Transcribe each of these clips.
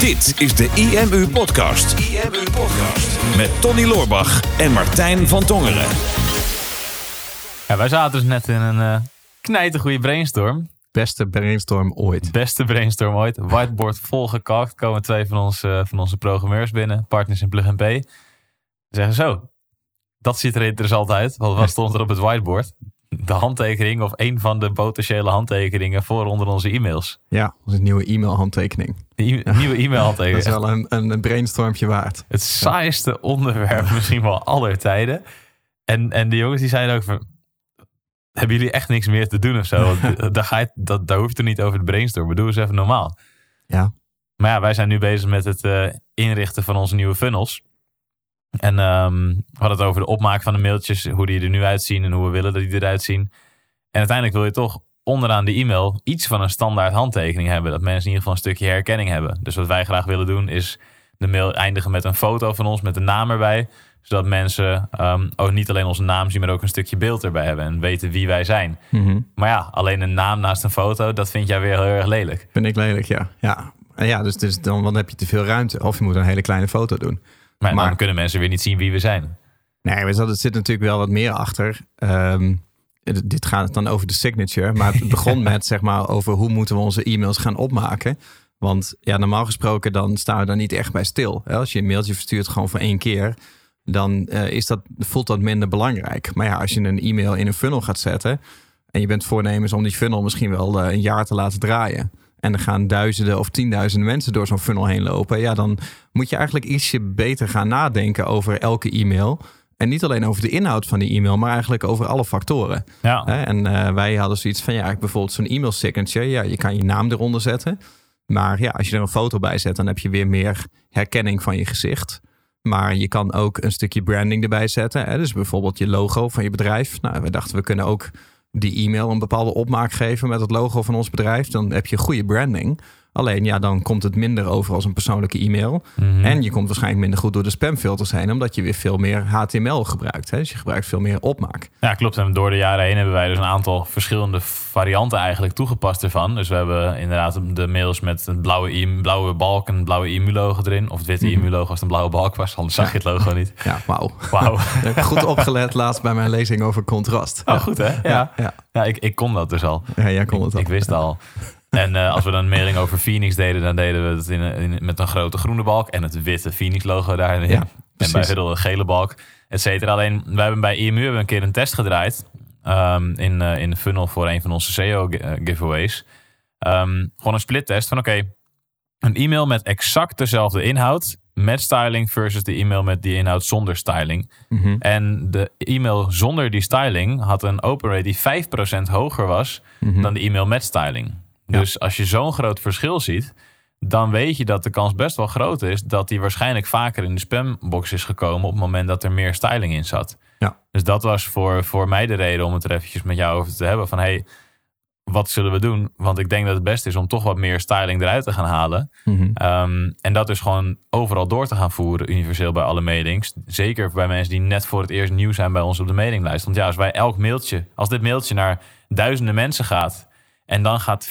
Dit is de IMU Podcast. IMU Podcast. Met Tony Loorbach en Martijn van Tongeren. Ja, wij zaten dus net in een uh, knijtergoede brainstorm. Beste brainstorm ooit. Beste brainstorm ooit. Whiteboard volgekakt. Komen twee van, ons, uh, van onze programmeurs binnen. Partners in Plug Pay. Zeggen zo. Dat ziet er interessant uit. Want wat stond er op het whiteboard? De handtekening of een van de potentiële handtekeningen voor onder onze e-mails. Ja, onze nieuwe e-mail handtekening. E nieuwe e-mail handtekening. Dat is wel een, een brainstormpje waard. Het saaiste onderwerp misschien wel aller tijden. En, en de jongens die zeiden ook van, hebben jullie echt niks meer te doen of zo? daar, ga je, dat, daar hoeft er niet over te brainstormen. Doe eens even normaal. Ja. Maar ja, wij zijn nu bezig met het uh, inrichten van onze nieuwe funnels. En um, we hadden het over de opmaak van de mailtjes, hoe die er nu uitzien en hoe we willen dat die eruit zien. En uiteindelijk wil je toch onderaan de e-mail iets van een standaard handtekening hebben. Dat mensen in ieder geval een stukje herkenning hebben. Dus wat wij graag willen doen is de mail eindigen met een foto van ons met de naam erbij. Zodat mensen um, ook niet alleen onze naam zien, maar ook een stukje beeld erbij hebben. En weten wie wij zijn. Mm -hmm. Maar ja, alleen een naam naast een foto, dat vind jij weer heel erg lelijk. Vind ik lelijk, ja. Ja, ja dus, dus dan, dan heb je te veel ruimte. Of je moet een hele kleine foto doen. Maar, dan kunnen mensen weer niet zien wie we zijn. Nee, er zit natuurlijk wel wat meer achter. Um, dit gaat dan over de signature. Maar het begon met zeg maar over hoe moeten we onze e-mails gaan opmaken. Want ja, normaal gesproken dan staan we daar niet echt bij stil. Als je een mailtje verstuurt gewoon voor één keer, dan uh, is dat, voelt dat minder belangrijk. Maar ja, als je een e-mail in een funnel gaat zetten en je bent voornemens om die funnel misschien wel uh, een jaar te laten draaien en er gaan duizenden of tienduizenden mensen door zo'n funnel heen lopen, ja, dan moet je eigenlijk ietsje beter gaan nadenken over elke e-mail. En niet alleen over de inhoud van die e-mail, maar eigenlijk over alle factoren. Ja. En uh, wij hadden zoiets van, ja, bijvoorbeeld zo'n e-mail signature, ja, je kan je naam eronder zetten. Maar ja, als je er een foto bij zet, dan heb je weer meer herkenning van je gezicht. Maar je kan ook een stukje branding erbij zetten. Hè? Dus bijvoorbeeld je logo van je bedrijf. Nou, we dachten, we kunnen ook die e-mail een bepaalde opmaak geven met het logo van ons bedrijf, dan heb je goede branding. Alleen ja, dan komt het minder over als een persoonlijke e-mail. Mhm. En je komt waarschijnlijk minder goed door de spamfilters heen, omdat je weer veel meer HTML gebruikt. Hè? Dus je gebruikt veel meer opmaak. Ja, klopt. En door de jaren heen hebben wij dus een aantal verschillende varianten eigenlijk toegepast ervan. Dus we hebben inderdaad de mails met een blauwe, e blauwe balk en een blauwe e-mail-logo erin. Of het witte e-mail-logo als het een blauwe balk was, anders zag je het logo niet. Ja, wauw. Wauw. goed opgelet laatst bij mijn lezing over contrast. Oh, goed hè? Ja, ja. ja. ja ik, ik kon dat dus al. Ja, jij kon het al. Ik wist al. En uh, als we dan een mailing over Phoenix deden, dan deden we het in, in, met een grote groene balk en het witte Phoenix logo daarin. Ja, en bij Huddle een gele balk, et cetera. Alleen, wij hebben bij EMU hebben een keer een test gedraaid um, in, uh, in de funnel voor een van onze SEO giveaways. Um, gewoon een split test van oké, okay, een e-mail met exact dezelfde inhoud met styling versus de e-mail met die inhoud zonder styling. Mm -hmm. En de e-mail zonder die styling had een open rate die 5% hoger was mm -hmm. dan de e-mail met styling. Dus als je zo'n groot verschil ziet, dan weet je dat de kans best wel groot is dat die waarschijnlijk vaker in de spambox is gekomen op het moment dat er meer styling in zat. Ja. Dus dat was voor, voor mij de reden om het er eventjes met jou over te hebben. Van hey, wat zullen we doen? Want ik denk dat het beste is om toch wat meer styling eruit te gaan halen. Mm -hmm. um, en dat dus gewoon overal door te gaan voeren, universeel bij alle mailings. Zeker bij mensen die net voor het eerst nieuw zijn bij ons op de mailinglijst. Want ja, als wij elk mailtje, als dit mailtje naar duizenden mensen gaat en dan gaat 5%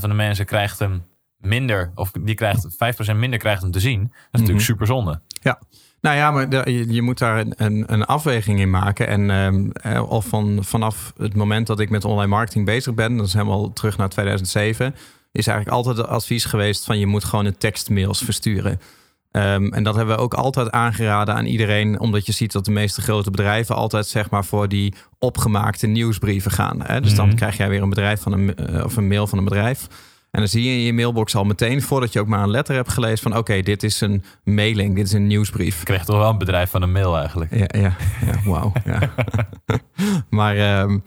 van de mensen krijgt hem minder, of die krijgt 5% minder krijgt hem te zien. Dat is Mhm. natuurlijk super zonde. Ja, nou ja, maar de, je, je, moet daar een, een, een, afweging in maken. En um, al van, vanaf het moment dat ik met online marketing bezig ben, dat is helemaal terug naar 2007, is eigenlijk altijd het advies geweest van je moet gewoon een tekstmails versturen. Um, en dat hebben we ook altijd aangeraden aan iedereen, omdat je ziet dat de meeste grote bedrijven altijd zeg maar voor die opgemaakte nieuwsbrieven gaan. Hè? Dus dan Mhm. krijg jij weer een bedrijf van een, uh, of een mail van een bedrijf. En dan zie je in je mailbox al meteen, voordat je ook maar een letter hebt gelezen, van oké, dit is een mailing, dit is een nieuwsbrief. Ik kreeg toch wel een bedrijf van een mail eigenlijk. Ja, ja, ja wauw. ja. maar, um,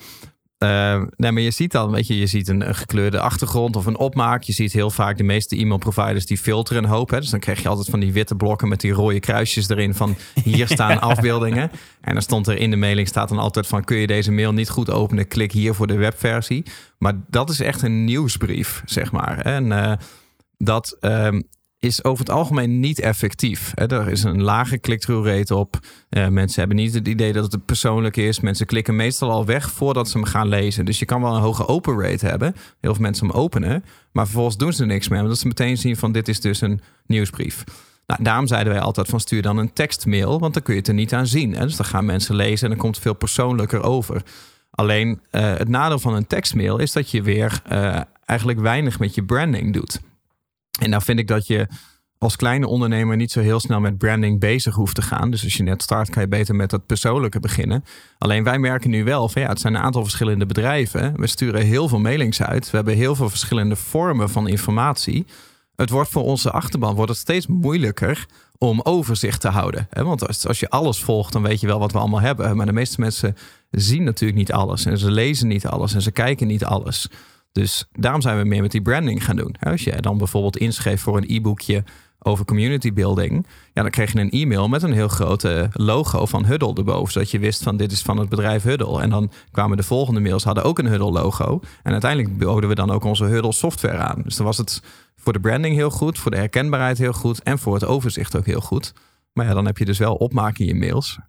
uh, nee, maar je ziet dan, weet je, je ziet een, een, gekleurde achtergrond of een opmaak. Je ziet heel vaak de meeste e-mailproviders die filteren een hoop. Hè? Dus dan krijg je altijd van die witte blokken met die rode kruisjes erin van hier staan afbeeldingen. En dan stond er in de mailing staat dan altijd van kun je deze mail niet goed openen, klik hier voor de webversie. Maar dat is echt een nieuwsbrief, zeg maar. En uh, dat, um, is over het algemeen niet effectief. Er is een lage click-through rate op. Uh, mensen hebben niet het idee dat het persoonlijk is. Mensen klikken meestal al weg voordat ze hem gaan lezen. Dus je kan wel een hoge open rate hebben. Heel veel mensen hem openen. Maar vervolgens doen ze er niks mee. Omdat ze meteen zien van dit is dus een nieuwsbrief. Nou, daarom zeiden wij altijd van stuur dan een tekstmail. Want dan kun je het er niet aan zien. Dus dan gaan mensen lezen en dan komt het veel persoonlijker over. Alleen uh, het nadeel van een tekstmail is dat je weer uh, eigenlijk weinig met je branding doet. En nou vind ik dat je als kleine ondernemer niet zo heel snel met branding bezig hoeft te gaan. Dus als je net start, kan je beter met dat persoonlijke beginnen. Alleen wij merken nu wel van ja, het zijn een aantal verschillende bedrijven. We sturen heel veel mailings uit. We hebben heel veel verschillende vormen van informatie. Het wordt voor onze achterban wordt het steeds moeilijker om overzicht te houden. Want als je alles volgt, dan weet je wel wat we allemaal hebben. Maar de meeste mensen zien natuurlijk niet alles. En ze lezen niet alles. En ze kijken niet alles. Dus daarom zijn we meer met die branding gaan doen. Als je dan bijvoorbeeld inschreef voor een e-boekje over community building, ja, dan kreeg je een e-mail met een heel grote logo van Huddle erboven, zodat je wist van dit is van het bedrijf Huddle. En dan kwamen de volgende mails, hadden ook een Huddle logo. En uiteindelijk boden we dan ook onze Huddle software aan. Dus dan was het voor de branding heel goed, voor de herkenbaarheid heel goed en voor het overzicht ook heel goed. Maar ja, dan heb je dus wel opmaken in je mails.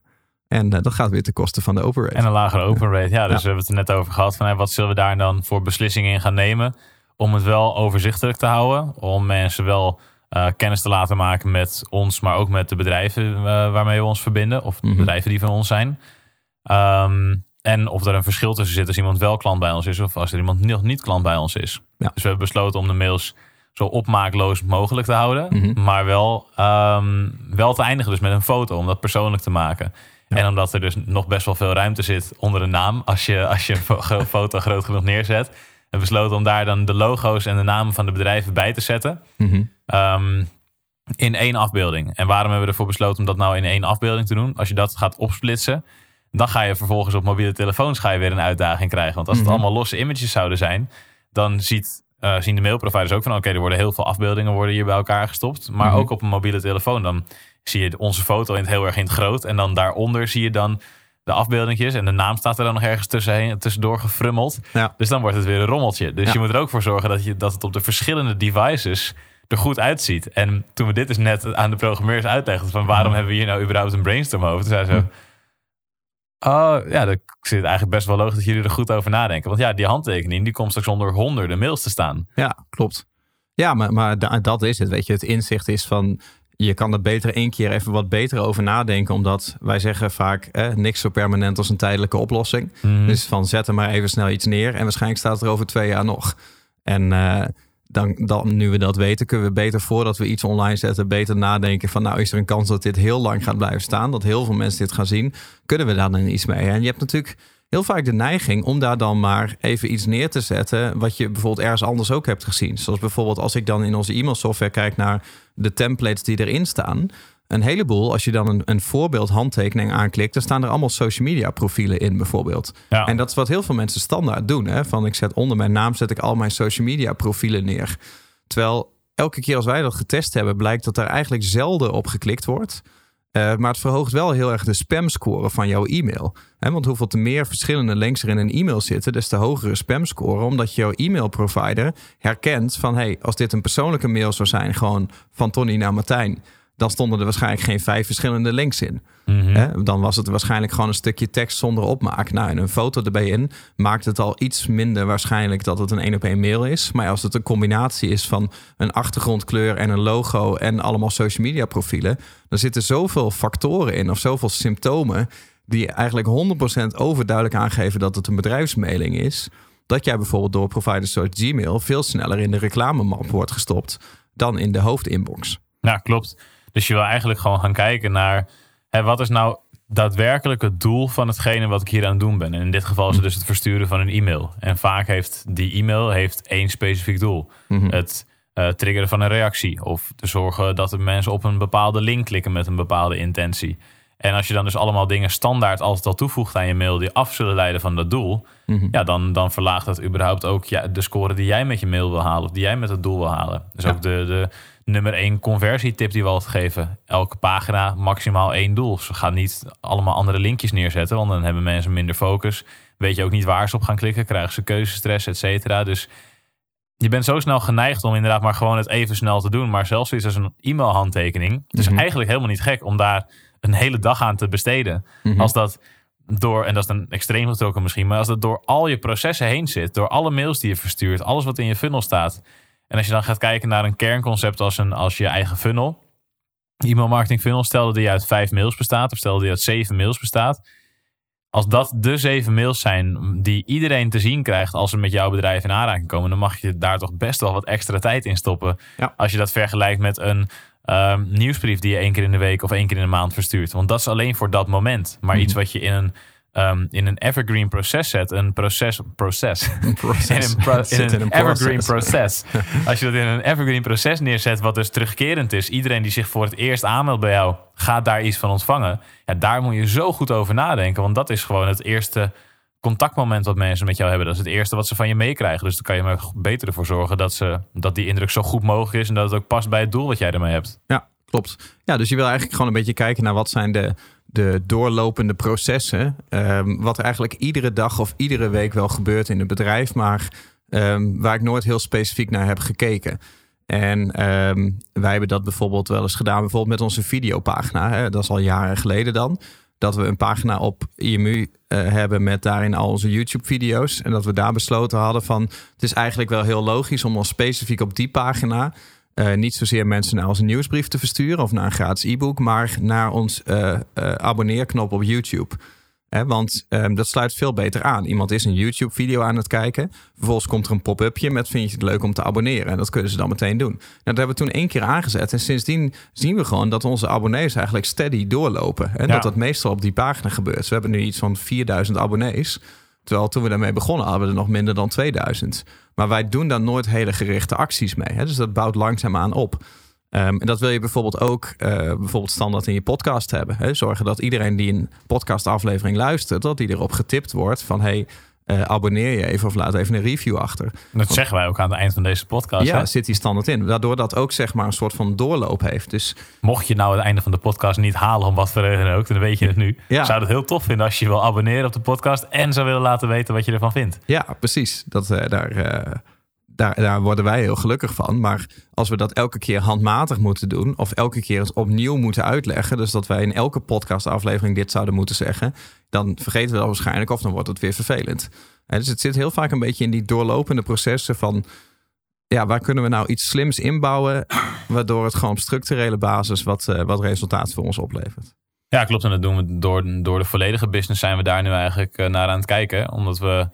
En uh, dat gaat weer ten koste van de open rate. En een lagere open rate. Ja, dus we hebben het er net over gehad. Van, wat zullen we daar dan voor beslissingen in gaan nemen? Om het wel overzichtelijk te houden. Om mensen wel uh, kennis te laten maken met ons, maar ook met de bedrijven uh, waarmee we ons verbinden. Of de mm -hmm. bedrijven die van ons zijn. Um, en of er een verschil tussen zit als iemand wel klant bij ons is. Of als er iemand nog niet klant bij ons is. Ja. Dus we hebben besloten om de mails zo opmaakloos mogelijk te houden. Mm -hmm. Maar wel, um, wel te eindigen dus met een foto. Om dat persoonlijk te maken. En omdat er dus nog best wel veel ruimte zit onder een naam, als je, als je een foto groot genoeg neerzet. En besloten om daar dan de logo's en de namen van de bedrijven bij te zetten. Mm -hmm. um, in één afbeelding. En waarom hebben we ervoor besloten om dat nou in één afbeelding te doen? Als je dat gaat opsplitsen, dan ga je vervolgens op mobiele telefoons ga je weer een uitdaging krijgen. Want als het mm -hmm. allemaal losse images zouden zijn, dan ziet, uh, zien de mailproviders ook van... oké, okay, er worden heel veel afbeeldingen worden hier bij elkaar gestopt. Maar mm -hmm. ook op een mobiele telefoon, dan zie je onze foto in het heel erg in het groot. En dan daaronder zie je dan de afbeeldingjes. En de naam staat er dan nog ergens tussenheen, tussendoor gefrummeld. Ja. Dus dan wordt het weer een rommeltje. Dus ja. je moet er ook voor zorgen dat, je, dat het op de verschillende devices er goed uitziet. En toen we dit dus net aan de programmeurs uitlegden... van waarom mm. hebben we hier nou überhaupt een brainstorm over... toen zei ze... Mm. Oh, ja, dat zit eigenlijk best wel logisch dat jullie er goed over nadenken. Want ja, die handtekening die komt straks onder honderden mails te staan. Ja, klopt. Ja, maar, maar dat is het. Weet je, het inzicht is van je kan er beter één keer even wat beter over nadenken. Omdat wij zeggen vaak eh, niks zo permanent als een tijdelijke oplossing. Mm. Dus van zet er maar even snel iets neer. En waarschijnlijk staat het er over twee jaar nog. En uh, dan, dan, nu we dat weten, kunnen we beter voordat we iets online zetten, beter nadenken van nou is er een kans dat dit heel lang gaat blijven staan. Dat heel veel mensen dit gaan zien. Kunnen we daar dan iets mee? En je hebt natuurlijk heel vaak de neiging om daar dan maar even iets neer te zetten. Wat je bijvoorbeeld ergens anders ook hebt gezien. Zoals bijvoorbeeld als ik dan in onze e-mail software kijk naar de templates die erin staan. Een heleboel, als je dan een, een voorbeeld handtekening aanklikt, dan staan er allemaal social media profielen in, bijvoorbeeld. Ja. En dat is wat heel veel mensen standaard doen. Hè? Van ik zet onder mijn naam zet ik al mijn social media profielen neer. Terwijl elke keer als wij dat getest hebben, blijkt dat er eigenlijk zelden op geklikt wordt. Uh, maar het verhoogt wel heel erg de spamscore van jouw e-mail. Want hoeveel te meer verschillende links er in een e-mail zitten, des te hogere spamscore. Omdat jouw e-mailprovider herkent van hey, als dit een persoonlijke mail zou zijn, gewoon van Tony naar Martijn, dan stonden er waarschijnlijk geen vijf verschillende links in. He, dan was het waarschijnlijk gewoon een stukje tekst zonder opmaak. Nou, en een foto erbij in maakt het al iets minder waarschijnlijk dat het een één op één mail is. Maar als het een combinatie is van een achtergrondkleur en een logo en allemaal social media profielen, dan zitten zoveel factoren in of zoveel symptomen die eigenlijk 100% overduidelijk aangeven dat het een bedrijfsmailing is. Dat jij bijvoorbeeld door providers zoals Gmail veel sneller in de reclamemap wordt gestopt dan in de hoofdinbox. Ja, klopt. Dus je wil eigenlijk gewoon gaan kijken naar hè, wat is nou daadwerkelijk het doel van hetgene wat ik hier aan het doen ben. En in dit geval is het dus het versturen van een e-mail. En vaak heeft die e-mail heeft één specifiek doel. Mm-hmm. Het uh, triggeren van een reactie. Of te zorgen dat de mensen op een bepaalde link klikken met een bepaalde intentie. En als je dan dus allemaal dingen standaard altijd al toevoegt aan je mail die af zullen leiden van dat doel, mm-hmm. ja, dan, dan verlaagt dat überhaupt ook ja, de score die jij met je mail wil halen of die jij met het doel wil halen. Dus ja. ook de, de nummer één conversietip die we altijd geven. Elke pagina maximaal één doel. Ze gaan niet allemaal andere linkjes neerzetten, want dan hebben mensen minder focus. Weet je ook niet waar ze op gaan klikken, krijgen ze keuzestress, et cetera. Dus je bent zo snel geneigd om inderdaad maar gewoon het even snel te doen. Maar zelfs iets als een e-mailhandtekening. Het is Mhm. eigenlijk helemaal niet gek om daar een hele dag aan te besteden. Mhm. Als dat door, en dat is een extreem getrokken misschien, maar als dat door al je processen heen zit, door alle mails die je verstuurt, alles wat in je funnel staat. En als je dan gaat kijken naar een kernconcept als, een, als je eigen funnel. E-mail marketing funnel, stel dat die uit vijf mails bestaat, of stel dat die uit zeven mails bestaat. Als dat de zeven mails zijn die iedereen te zien krijgt als ze met jouw bedrijf in aanraking komen, dan mag je daar toch best wel wat extra tijd in stoppen. Ja. Als je dat vergelijkt met een ehm, nieuwsbrief die je één keer in de week of één keer in de maand verstuurt. Want dat is alleen voor dat moment. Maar Mhm. iets wat je in een, ehm, in een evergreen proces zet, een proces, proces. In een, pro- in een, evergreen proces. Als je dat in een evergreen proces neerzet, wat dus terugkerend is, iedereen die zich voor het eerst aanmeldt bij jou, gaat daar iets van ontvangen. Ja, daar moet je zo goed over nadenken, want dat is gewoon het eerste contactmoment wat mensen met jou hebben. Dat is het eerste wat ze van je meekrijgen. Dus dan kan je maar beter ervoor zorgen dat, ze, dat die indruk zo goed mogelijk is en dat het ook past bij het doel wat jij ermee hebt. Ja, klopt. Ja, dus je wil eigenlijk gewoon een beetje kijken naar wat zijn de, de doorlopende processen. ehm, wat eigenlijk iedere dag of iedere week wel gebeurt in het bedrijf, maar ehm, waar ik nooit heel specifiek naar heb gekeken. En ehm, wij hebben dat bijvoorbeeld wel eens gedaan, bijvoorbeeld met onze videopagina. Hè? Dat is al jaren geleden dan. Dat we een pagina op IMU eh, hebben met daarin al onze YouTube-video's. En dat we daar besloten hadden van... het is eigenlijk wel heel logisch om ons specifiek op die pagina... eh, niet zozeer mensen naar onze nieuwsbrief te versturen... of naar een gratis e-book, maar naar ons eh, eh, abonneerknop op YouTube. Want ehm, dat sluit veel beter aan. Iemand is een YouTube-video aan het kijken. Vervolgens komt er een pop-upje met vind je het leuk om te abonneren. En dat kunnen ze dan meteen doen. Nou, dat hebben we toen één keer aangezet. En sindsdien zien we gewoon dat onze abonnees eigenlijk steady doorlopen. En Ja. dat dat meestal op die pagina gebeurt. We hebben nu iets van 4000 abonnees. Terwijl toen we daarmee begonnen hadden we er nog minder dan 2000. Maar wij doen daar nooit hele gerichte acties mee. Hè? Dus dat bouwt langzaamaan op. Ehm, en dat wil je bijvoorbeeld ook eh, bijvoorbeeld standaard in je podcast hebben. Hè? Zorgen dat iedereen die een podcastaflevering luistert, dat die erop getipt wordt van hey, eh, abonneer je even of laat even een review achter. Dat zeggen wij ook aan het eind van deze podcast. ja, hè? zit die standaard in. Waardoor dat ook zeg maar een soort van doorloop heeft. Dus Mocht je nou het einde van de podcast niet halen, om wat voor reden ook, dan weet je het nu. Ja. Zou het heel tof vinden als je je wil abonneren op de podcast en zou willen laten weten wat je ervan vindt. ja, precies. Dat, eh, daar, eh, daar, daar worden wij heel gelukkig van. Maar als we dat elke keer handmatig moeten doen, of elke keer eens opnieuw moeten uitleggen, dus dat wij in elke podcastaflevering dit zouden moeten zeggen, dan vergeten we dat waarschijnlijk of dan wordt het weer vervelend. En dus het zit heel vaak een beetje in die doorlopende processen van, ja, waar kunnen we nou iets slims inbouwen, waardoor het gewoon op structurele basis wat, eh, wat resultaat voor ons oplevert. Ja, klopt. En dat doen we door, door de volledige business zijn we daar nu eigenlijk eh, naar aan het kijken. Omdat we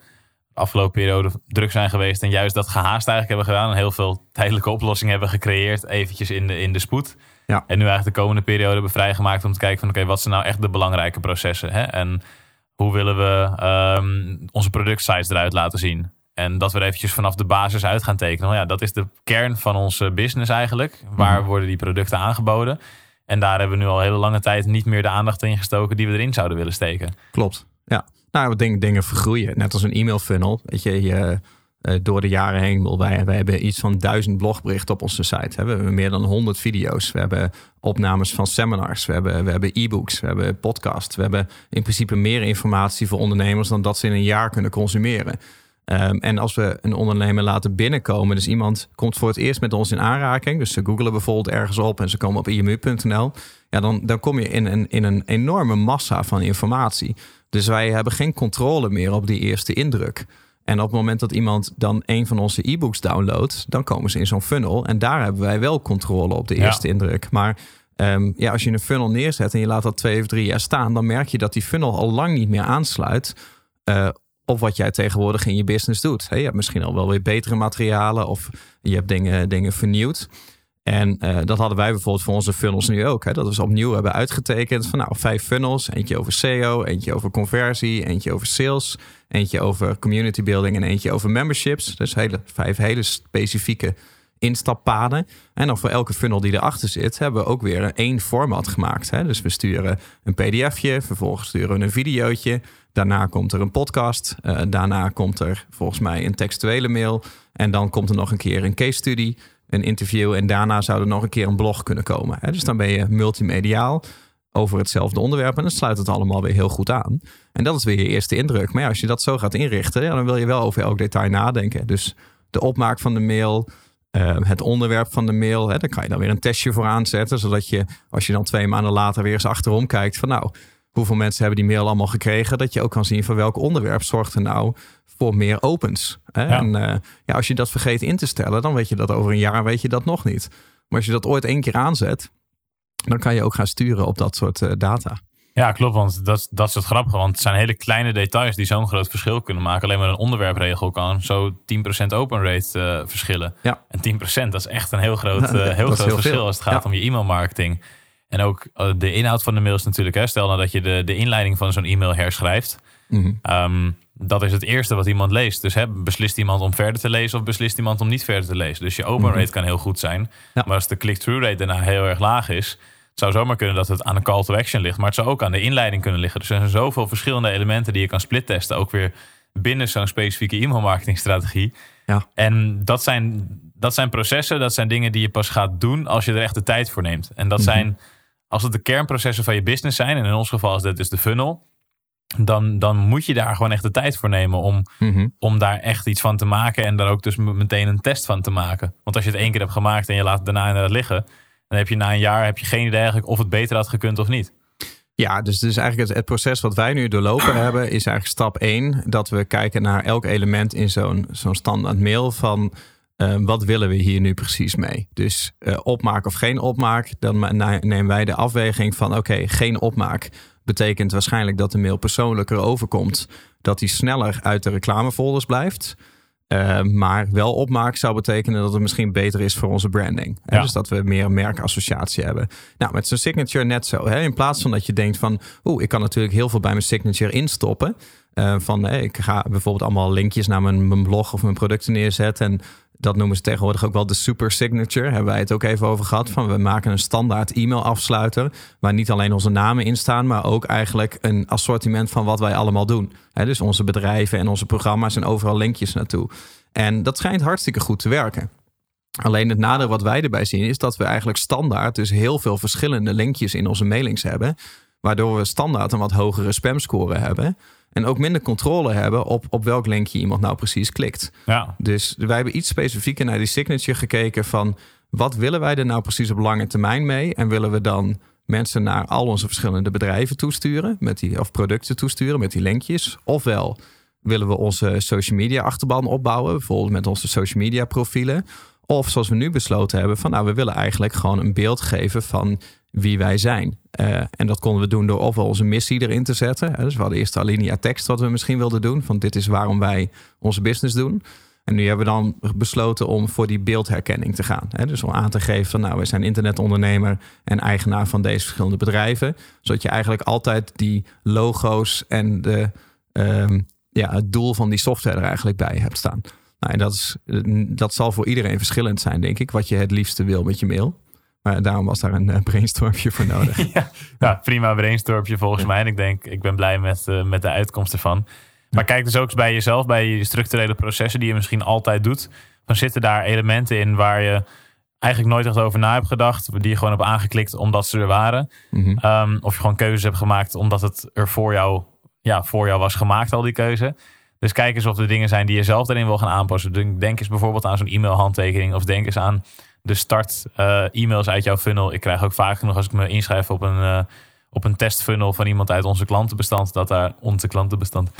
de afgelopen periode druk zijn geweest en juist dat gehaast eigenlijk hebben gedaan. En heel veel tijdelijke oplossingen hebben gecreëerd, eventjes in de, in de spoed. Ja. En nu eigenlijk de komende periode hebben vrijgemaakt om te kijken van oké, wat zijn nou echt de belangrijke processen? Hè? En hoe willen we ehm, onze productsites eruit laten zien? En dat we er eventjes vanaf de basis uit gaan tekenen. Ja, dat is de kern van onze business eigenlijk. Waar Mhm. worden die producten aangeboden? En daar hebben we nu al hele lange tijd niet meer de aandacht in gestoken die we erin zouden willen steken. Klopt. Ja. Nou, we denken dingen vergroeien. Net als een e-mail funnel. Weet je, je eh, door de jaren heen, wij, wij hebben iets van duizend blogberichten op onze site. We hebben meer dan 100 video's. We hebben opnames van seminars. We hebben, we hebben e-books. We hebben podcasts. We hebben in principe meer informatie voor ondernemers dan dat ze in een jaar kunnen consumeren. Ehm, en als we een ondernemer laten binnenkomen, dus iemand komt voor het eerst met ons in aanraking, dus ze googelen bijvoorbeeld ergens op en ze komen op imu.nl, ja, dan, dan kom je in een, in een enorme massa van informatie. Dus wij hebben geen controle meer op die eerste indruk. En op het moment dat iemand dan een van onze e-books downloadt, dan komen ze in zo'n funnel. En daar hebben wij wel controle op de Ja. eerste indruk. Maar ehm, ja, als je een funnel neerzet en je laat dat twee of drie jaar staan, dan merk je dat die funnel al lang niet meer aansluit eh, op wat jij tegenwoordig in je business doet. Hè, je hebt misschien al wel weer betere materialen of je hebt dingen, dingen vernieuwd. En eh, dat hadden wij bijvoorbeeld voor onze funnels nu ook. Hè, dat we ze opnieuw hebben uitgetekend van nou vijf funnels. Eentje over SEO, eentje over conversie, eentje over sales, eentje over community building en eentje over memberships. Dus hele, vijf hele specifieke instappaden. En dan voor elke funnel die erachter zit, hebben we ook weer één format gemaakt. Hè? Dus we sturen een pdfje, vervolgens sturen we een videootje. Daarna komt er een podcast. eh, daarna komt er volgens mij een textuele mail. En dan komt er nog een keer een case study, een interview. En daarna zou er nog een keer een blog kunnen komen. Hè? Dus dan ben je multimediaal over hetzelfde onderwerp. En dan sluit het allemaal weer heel goed aan. En dat is weer je eerste indruk. Maar ja, als je dat zo gaat inrichten, dan wil je wel over elk detail nadenken. Dus de opmaak van de mail, uh, het onderwerp van de mail. Hè, daar kan je dan weer een testje voor aanzetten. Zodat je, als je dan twee maanden later weer eens achterom kijkt van nou, hoeveel mensen hebben die mail allemaal gekregen. Dat je ook kan zien van welk onderwerp zorgt er nou voor meer opens. Hè? Ja. En uh, ja, als je dat vergeet in te stellen, dan weet je dat over een jaar weet je dat nog niet. Maar als je dat ooit één keer aanzet, dan kan je ook gaan sturen op dat soort uh, data. Ja, klopt. Want dat, dat is het grappige. Want het zijn hele kleine details die zo'n groot verschil kunnen maken. Alleen maar een onderwerpregel kan zo 10% open rate uh, verschillen. Ja. En 10% dat is echt een heel groot, uh, heel groot heel verschil veel. als het gaat ja. om je e-mailmarketing. En ook uh, de inhoud van de mails natuurlijk. Hè. Stel nou dat je de, de inleiding van zo'n e-mail herschrijft. Mm -hmm. um, dat is het eerste wat iemand leest. Dus hè, beslist iemand om verder te lezen of beslist iemand om niet verder te lezen. Dus je open rate mm -hmm. kan heel goed zijn. Ja. Maar als de click-through rate daarna heel erg laag is, het zou zomaar kunnen dat het aan een call to action ligt. Maar het zou ook aan de inleiding kunnen liggen. Dus er zijn zoveel verschillende elementen die je kan splittesten. Ook weer binnen zo'n specifieke e-mailmarketingstrategie. Ja. En dat zijn, dat zijn processen, dat zijn dingen die je pas gaat doen als je er echt de tijd voor neemt. En dat Mhm. zijn, als het de kernprocessen van je business zijn, en in ons geval is dat dus de funnel, dan, dan moet je daar gewoon echt de tijd voor nemen om, Mhm. om daar echt iets van te maken en daar ook dus meteen een test van te maken. Want als je het één keer hebt gemaakt en je laat het daarna inderdaad liggen, dan heb je na een jaar heb je geen idee eigenlijk of het beter had gekund of niet. Ja, dus, dus eigenlijk het, het proces wat wij nu doorlopen hebben, is eigenlijk stap 1. Dat we kijken naar elk element in zo'n zo'n standaard mail van uh, wat willen we hier nu precies mee. Dus uh, opmaak of geen opmaak, dan nemen wij de afweging van oké, okay, geen opmaak betekent waarschijnlijk dat de mail persoonlijker overkomt. Dat die sneller uit de reclamefolders blijft. Uh, maar wel opmaak zou betekenen dat het misschien beter is voor onze branding. Ja. Dus dat we meer een merkassociatie hebben. Nou, met zo'n signature net zo. Hè? In plaats van dat je denkt van... oeh, ik kan natuurlijk heel veel bij mijn signature instoppen. Uh, van hey, ik ga bijvoorbeeld allemaal linkjes naar mijn, mijn blog of mijn producten neerzetten. En dat noemen ze tegenwoordig ook wel de super signature. Hebben wij het ook even over gehad. Van we maken een standaard e-mail afsluiter. Waar niet alleen onze namen in staan. Maar ook eigenlijk een assortiment van wat wij allemaal doen. Dus onze bedrijven en onze programma's en overal linkjes naartoe. En dat schijnt hartstikke goed te werken. Alleen het nadeel wat wij erbij zien is dat we eigenlijk standaard dus heel veel verschillende linkjes in onze mailings hebben. Waardoor we standaard een wat hogere spamscore hebben. En ook minder controle hebben op, op welk linkje iemand nou precies klikt. Ja. Dus wij hebben iets specifieker naar die signature gekeken van wat willen wij er nou precies op lange termijn mee? En willen we dan mensen naar al onze verschillende bedrijven toesturen met die, of producten toesturen met die linkjes? Ofwel willen we onze social media achterban opbouwen, bijvoorbeeld met onze social media profielen. Of zoals we nu besloten hebben, van nou, we willen eigenlijk gewoon een beeld geven van wie wij zijn. Uh, en dat konden we doen door ofwel onze missie erin te zetten. Dus we hadden eerst de alinea tekst wat we misschien wilden doen. Van dit is waarom wij onze business doen. En nu hebben we dan besloten om voor die beeldherkenning te gaan. Dus om aan te geven van nou, wij zijn internetondernemer en eigenaar van deze verschillende bedrijven. Zodat je eigenlijk altijd die logo's en de, um, ja, het doel van die software er eigenlijk bij hebt staan. Nou, en dat, is, dat zal voor iedereen verschillend zijn, denk ik, wat je het liefste wil met je mail. Maar daarom was daar een brainstormje voor nodig. ja, ja, prima brainstormje volgens mij. En ik denk, ik ben blij met, uh, met de uitkomst ervan. Maar kijk dus ook eens bij jezelf, bij je structurele processen die je misschien altijd doet. Dan zitten daar elementen in waar je eigenlijk nooit echt over na hebt gedacht. Die je gewoon hebt aangeklikt omdat ze er waren. Mm -hmm. um, of je gewoon keuzes hebt gemaakt omdat het er voor jou, ja, voor jou was gemaakt, al die keuze. Dus kijk eens of er dingen zijn die je zelf erin wil gaan aanpassen. Denk eens bijvoorbeeld aan zo'n e-mailhandtekening. Of denk eens aan de start uh, e-mails uit jouw funnel. Ik krijg ook vaak genoeg als ik me inschrijf op een, uh, op een testfunnel van iemand uit onze klantenbestand. Dat daar onze klantenbestand.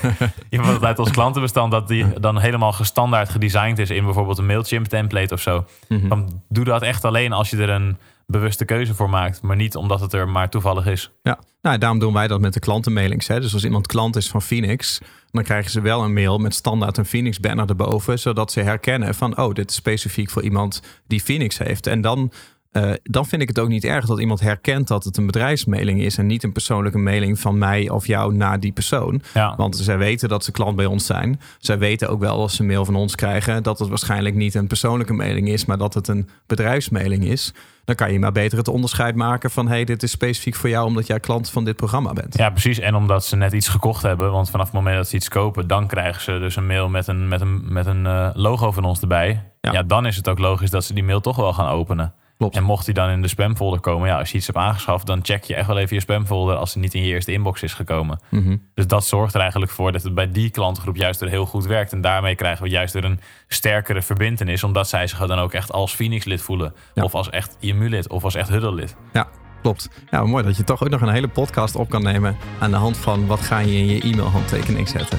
iemand uit ons klantenbestand dat die dan helemaal gestandaard gedesigned is in bijvoorbeeld een Mailchimp template of zo. Mm -hmm. Dan doe dat echt alleen als je er een bewuste keuze voor maakt, maar niet omdat het er maar toevallig is. Ja, nou, daarom doen wij dat met de klantenmailings. Hè. Dus als iemand klant is van Phoenix, dan krijgen ze wel een mail met standaard een Phoenix banner erboven, zodat ze herkennen van, oh, dit is specifiek voor iemand die Phoenix heeft. En dan, uh, dan vind ik het ook niet erg dat iemand herkent dat het een bedrijfsmailing is en niet een persoonlijke mailing van mij of jou naar die persoon. Ja. Want zij weten dat ze klant bij ons zijn. Zij weten ook wel als ze een mail van ons krijgen dat het waarschijnlijk niet een persoonlijke mailing is, maar dat het een bedrijfsmailing is dan kan je maar beter het onderscheid maken van... hey, dit is specifiek voor jou omdat jij klant van dit programma bent. Ja, precies. En omdat ze net iets gekocht hebben. Want vanaf het moment dat ze iets kopen... dan krijgen ze dus een mail met een, met een, met een uh, logo van ons erbij. Ja. ja. dan is het ook logisch dat ze die mail toch wel gaan openen. Klopt. En mocht die dan in de spamfolder komen, ja, als je iets hebt aangeschaft, dan check je echt wel even je spamfolder als het niet in je eerste inbox is gekomen. Mhm. Dus dat zorgt er eigenlijk voor dat het bij die klantengroep juist weer heel goed werkt. En daarmee krijgen we juist weer een sterkere verbindenis, omdat zij zich dan ook echt als Phoenix-lid voelen. Ja. Of als echt IMU-lid, of als echt Huddle-lid. Ja, klopt. Ja, mooi dat je toch ook nog een hele podcast op kan nemen aan de hand van wat ga je in je e-mailhandtekening zetten.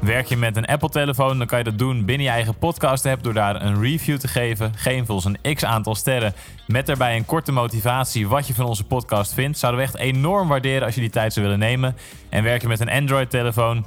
Werk je met een Apple-telefoon, dan kan je dat doen binnen je eigen podcast-app door daar een review te geven. Geef ons een x aantal sterren met daarbij een korte motivatie wat je van onze podcast vindt. Zouden we echt enorm waarderen als je die tijd zou willen nemen. En werk je met een Android-telefoon,